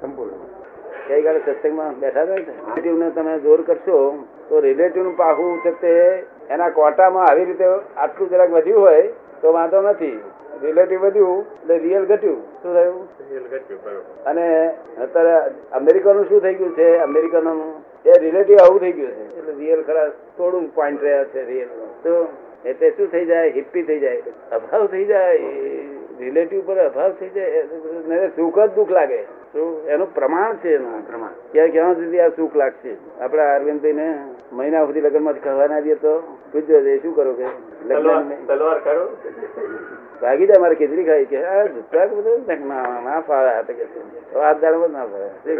સંપૂર્ણ. ગઈકાલે સત્સંગમાં બેઠા હતા તમે જોર કરશો તો રિલેટિવનું પાહું છે તે એના કોટામાં આવી રીતે આટલું જરાક વધ્યું હોય તો વાંધો નથી. રિલેટિવ વધ્યું એટલે રિયલ ઘટ્યું. શું થયું? અને અત્યારે અમેરિકાનું શું થઈ ગયું છે? અમેરિકાનું એ રિલેટિવ આવું થઈ ગયું છે. એટલે રિયલ ખરા થોડું પોઈન્ટ રહ્યા છે રિયલ. તો એટલે શું થઈ જાય? હિપ્પી થઈ જાય. અભાવ થઈ જાય. રિલેટિવ પર અભાવ થઈ જાય. સુખ જ દુઃખ લાગે. એનું પ્રમાણ છે એનું. પ્રમાણ. ક્યાં ક્યાં સુધી આ સુખ લાગશે? આપડા અરવિંદભાઈ ને મહિના સુધી લગ્નમાં ખાવા ના દે તો પૂછજો શું કરો કે? તલવાર લગ્ન તલવાર કરો? ભાગી જાય મારે ખીચડી ખાઈ કે ને ફાવે આ તો કે છે. તો દાડમાં ના ફાવે.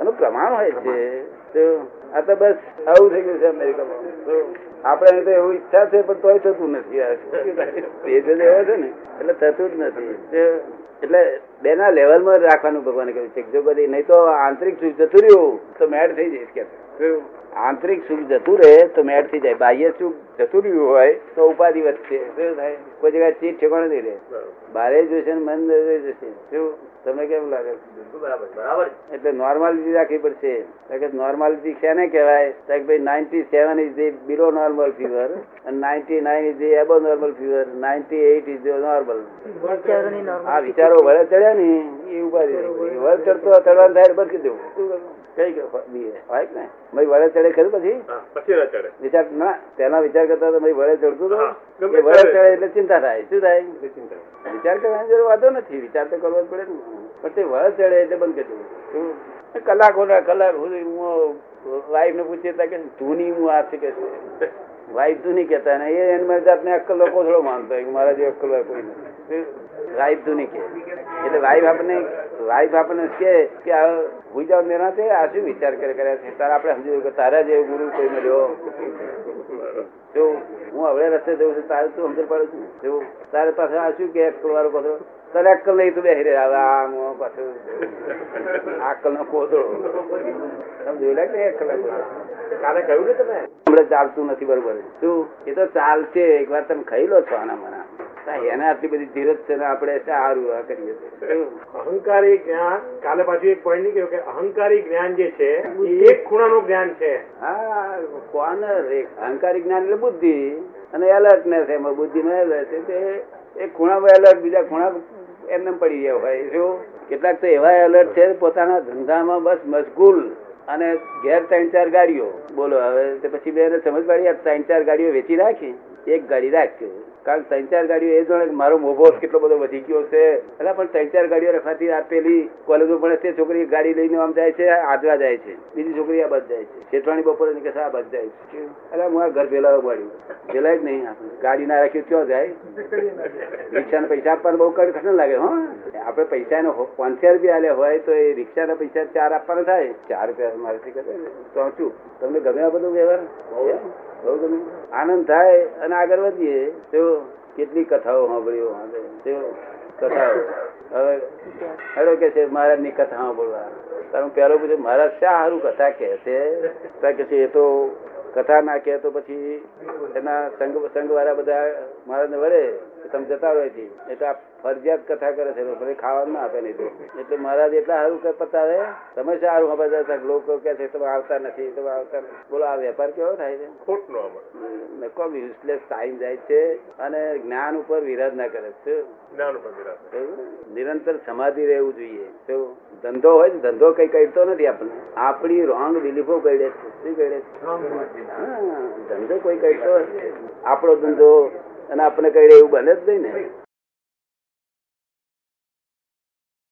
એનું પ્રમાણ હોય છે. તો આ તો બસ આવું થઈ ગયું છે અમેરિકામાં. આપણે તો એવું ઈચ્છા છે પણ તોય થતું નથી આ. તે એવો છે ને. એટલે થતું જ નથી. એટલે બેના લેવલમાં રાખવાનું ભગવાને કહ્યું છે જો બધી નહીં તો આંતરિક સુધી જતું રહ્યું, તો મેડ થઈ જઈશ કે? આંતરિક સુખ જતું રહે તો મેળ થઈ જાય. બાહ્ય સુખ જતું રહ્યું હોય તો ઉપાધિ વધશે. શું થાય? કોઈ જગ્યાએ ચીજ ઠેકાણ નહીં રહે. બારે જોશે ને મન જશે. શું? તમને કેમ લાગે? બરાબર. બરાબર એટલે નોર્માલિટી રાખવી પડશે. કે નોર્માલિટી શેને કહેવાય? તો કે ભાઈ ninety seven is the below normal fever અને ninety nine is the above normal fever ninety eight is the normal આ વિચારો વળે ચડ્યા ને એ ઉપાધિ વળે ચડતો ચડવાનું થાય બરકી દેવું? કઈ કે હોય કે નહીં? ભાઈ વળે ચડે ખરું પછી? ચડે. વિચાર ના તેના વિચાર કરતા તો વળે ચડતું હા, તો એ વળે ચડે. એટલે ચિંતા થાય. શું થાય? ચિંતા વિચાર કરવાની જરૂર વાંધો નથી. વિચાર તો કરવો જ પડે ને. પણ તે વળ ચડે એટલે બંધ કરી દેવું? કલાકો ના કલાક સુધી હું વાઈફ ને પૂછીએ તા કે ધૂની હું આ છે કે વાઈફ તું નહીં કેતા ને એ મારી જાતને અક્કલ લોકો થોડો માનતો હોય મારા જે અક્કલ હોય કોઈ નથી. વાઈફ તું નહીં કે એટલે વાઈફ આપણને વાઈફ આપણને કે કે આ ભૂઈ જાવ મેરા તે આ શું વિચાર કરે કર્યા છે? તારા આપણે સમજી કે તારા જેવો ગુરુ કોઈ મળ્યો. જો હું હવે રસ્તે જઉં છું તારે તું સમજણ પાડું છું જો તારે પાસે આ શું કે અક્કલ વાળો કોથળો? તારે અક્કલ નહીં તો બેસી રહે આમ પાછું આ અક્કલ નો કોથળો સમજ્યું એટલે કે અક્કલ નો કોથળો કાલે કહ્યું ને તમે? હમણાં ચાલતું નથી બરોબર. શું? એ તો ચાલશે. એકવાર તમે ખાઈ લો છો આના મના. એને આટલી બધી ધીરજ છે ને આપણે સારું આ કરીએ અહંકારી જ્ઞાન કાલે પાછું એક પોઈન્ટ નીકળ્યો કે અહંકારી જ્ઞાન જે છે એ એક ખૂણાનું જ્ઞાન છે. હા કોણ રે? અહંકારી જ્ઞાન એટલે બુદ્ધિ. અને એલર્ટનેસ એમાં બુદ્ધિ નો એલર્ટ તે એક ખૂણામાં એલર્ટ બીજા ખૂણા એમને પડી ગયા હોય. શું કેટલાક તો એવા એલર્ટ છે, પોતાના ધંધામાં બસ મશગુલ અને ઘેર ત્રણ ચાર ગાડીઓ. બોલો, હવે પછી બે સમજ પડી ત્રણ ચાર ગાડીઓ વેચી રાખી એક ગાડી રાખ્યો. કારણ ત્રણ ચાર ગાડીઓ એ જોડે મારો મોભો કેટલો બધો વધી ગયો છે. એટલે પણ ત્રણ ચાર ગાડીઓ રખાતી આપેલી કોલેજો ભણે તે છોકરી ગાડી લઈને આમ જાય છે આજવા જાય છે. બીજી છોકરી આ બધ જાય છે. શેઠવાણી બપોરે કે આ બધ જાય છે. એટલે હું આ ઘર ભેલાવા પડ્યું ભેલાય જ નહીં આપણે. ગાડી ના રાખ્યું ક્યાં જાય? રિક્ષાના પૈસા આપવાનું બહુ કડ ને લાગે હો? આપણે પૈસા નો પાંચસો રૂપિયા આલે હોય તો એ રિક્ષાના પૈસા ચાર આપવાના થાય. ચાર રૂપિયા મારેથી કરે તો શું તમને ગમે આ બધું વ્યવહાર? આનંદ થાય અને આગળ વધીએ. તો કેટલી કથાઓ સાંભળ્યો તે કથાઓ. હવે હેડો કે છે મહારાજની કથા સાંભળવા. કારણ પેલો પૂછે, મહારાજ, શા સારું કથા કે છે? કે છે, એ તો કથા ના કે તો પછી એના સંઘ સંઘ વાળા બધા મહારાજ ને વળે. તમે જતા રહો છે એટલે ફરજિયાત કથા કરે છે પછી ખાવાનું ના આપે નહીં એટલે મહારાજ એટલા સારું કે પતાવે તમે સારું હવે છે? લોકો કે છે તમે આવતા નથી તમે આવતા નથી. બોલો આ વેપાર કેવો થાય છે? ખોટ નો આમાં નકો યુઝલેસ ટાઈમ જાય છે અને જ્ઞાન ઉપર વિરાજ ના કરે છે. જ્ઞાન ઉપર વિરાજ નિરંતર સમાધિ રહેવું જોઈએ. તો ધંધો હોય ને ધંધો કઈ કહેતો નથી આપણને આપણી રોંગ બિલીફો કહેડે છે. શું કહેડે છે? ધંધો કોઈ કહેતો હશે આપણો ધંધો અને આપણે કઈ એવું બને જ નહીં ને.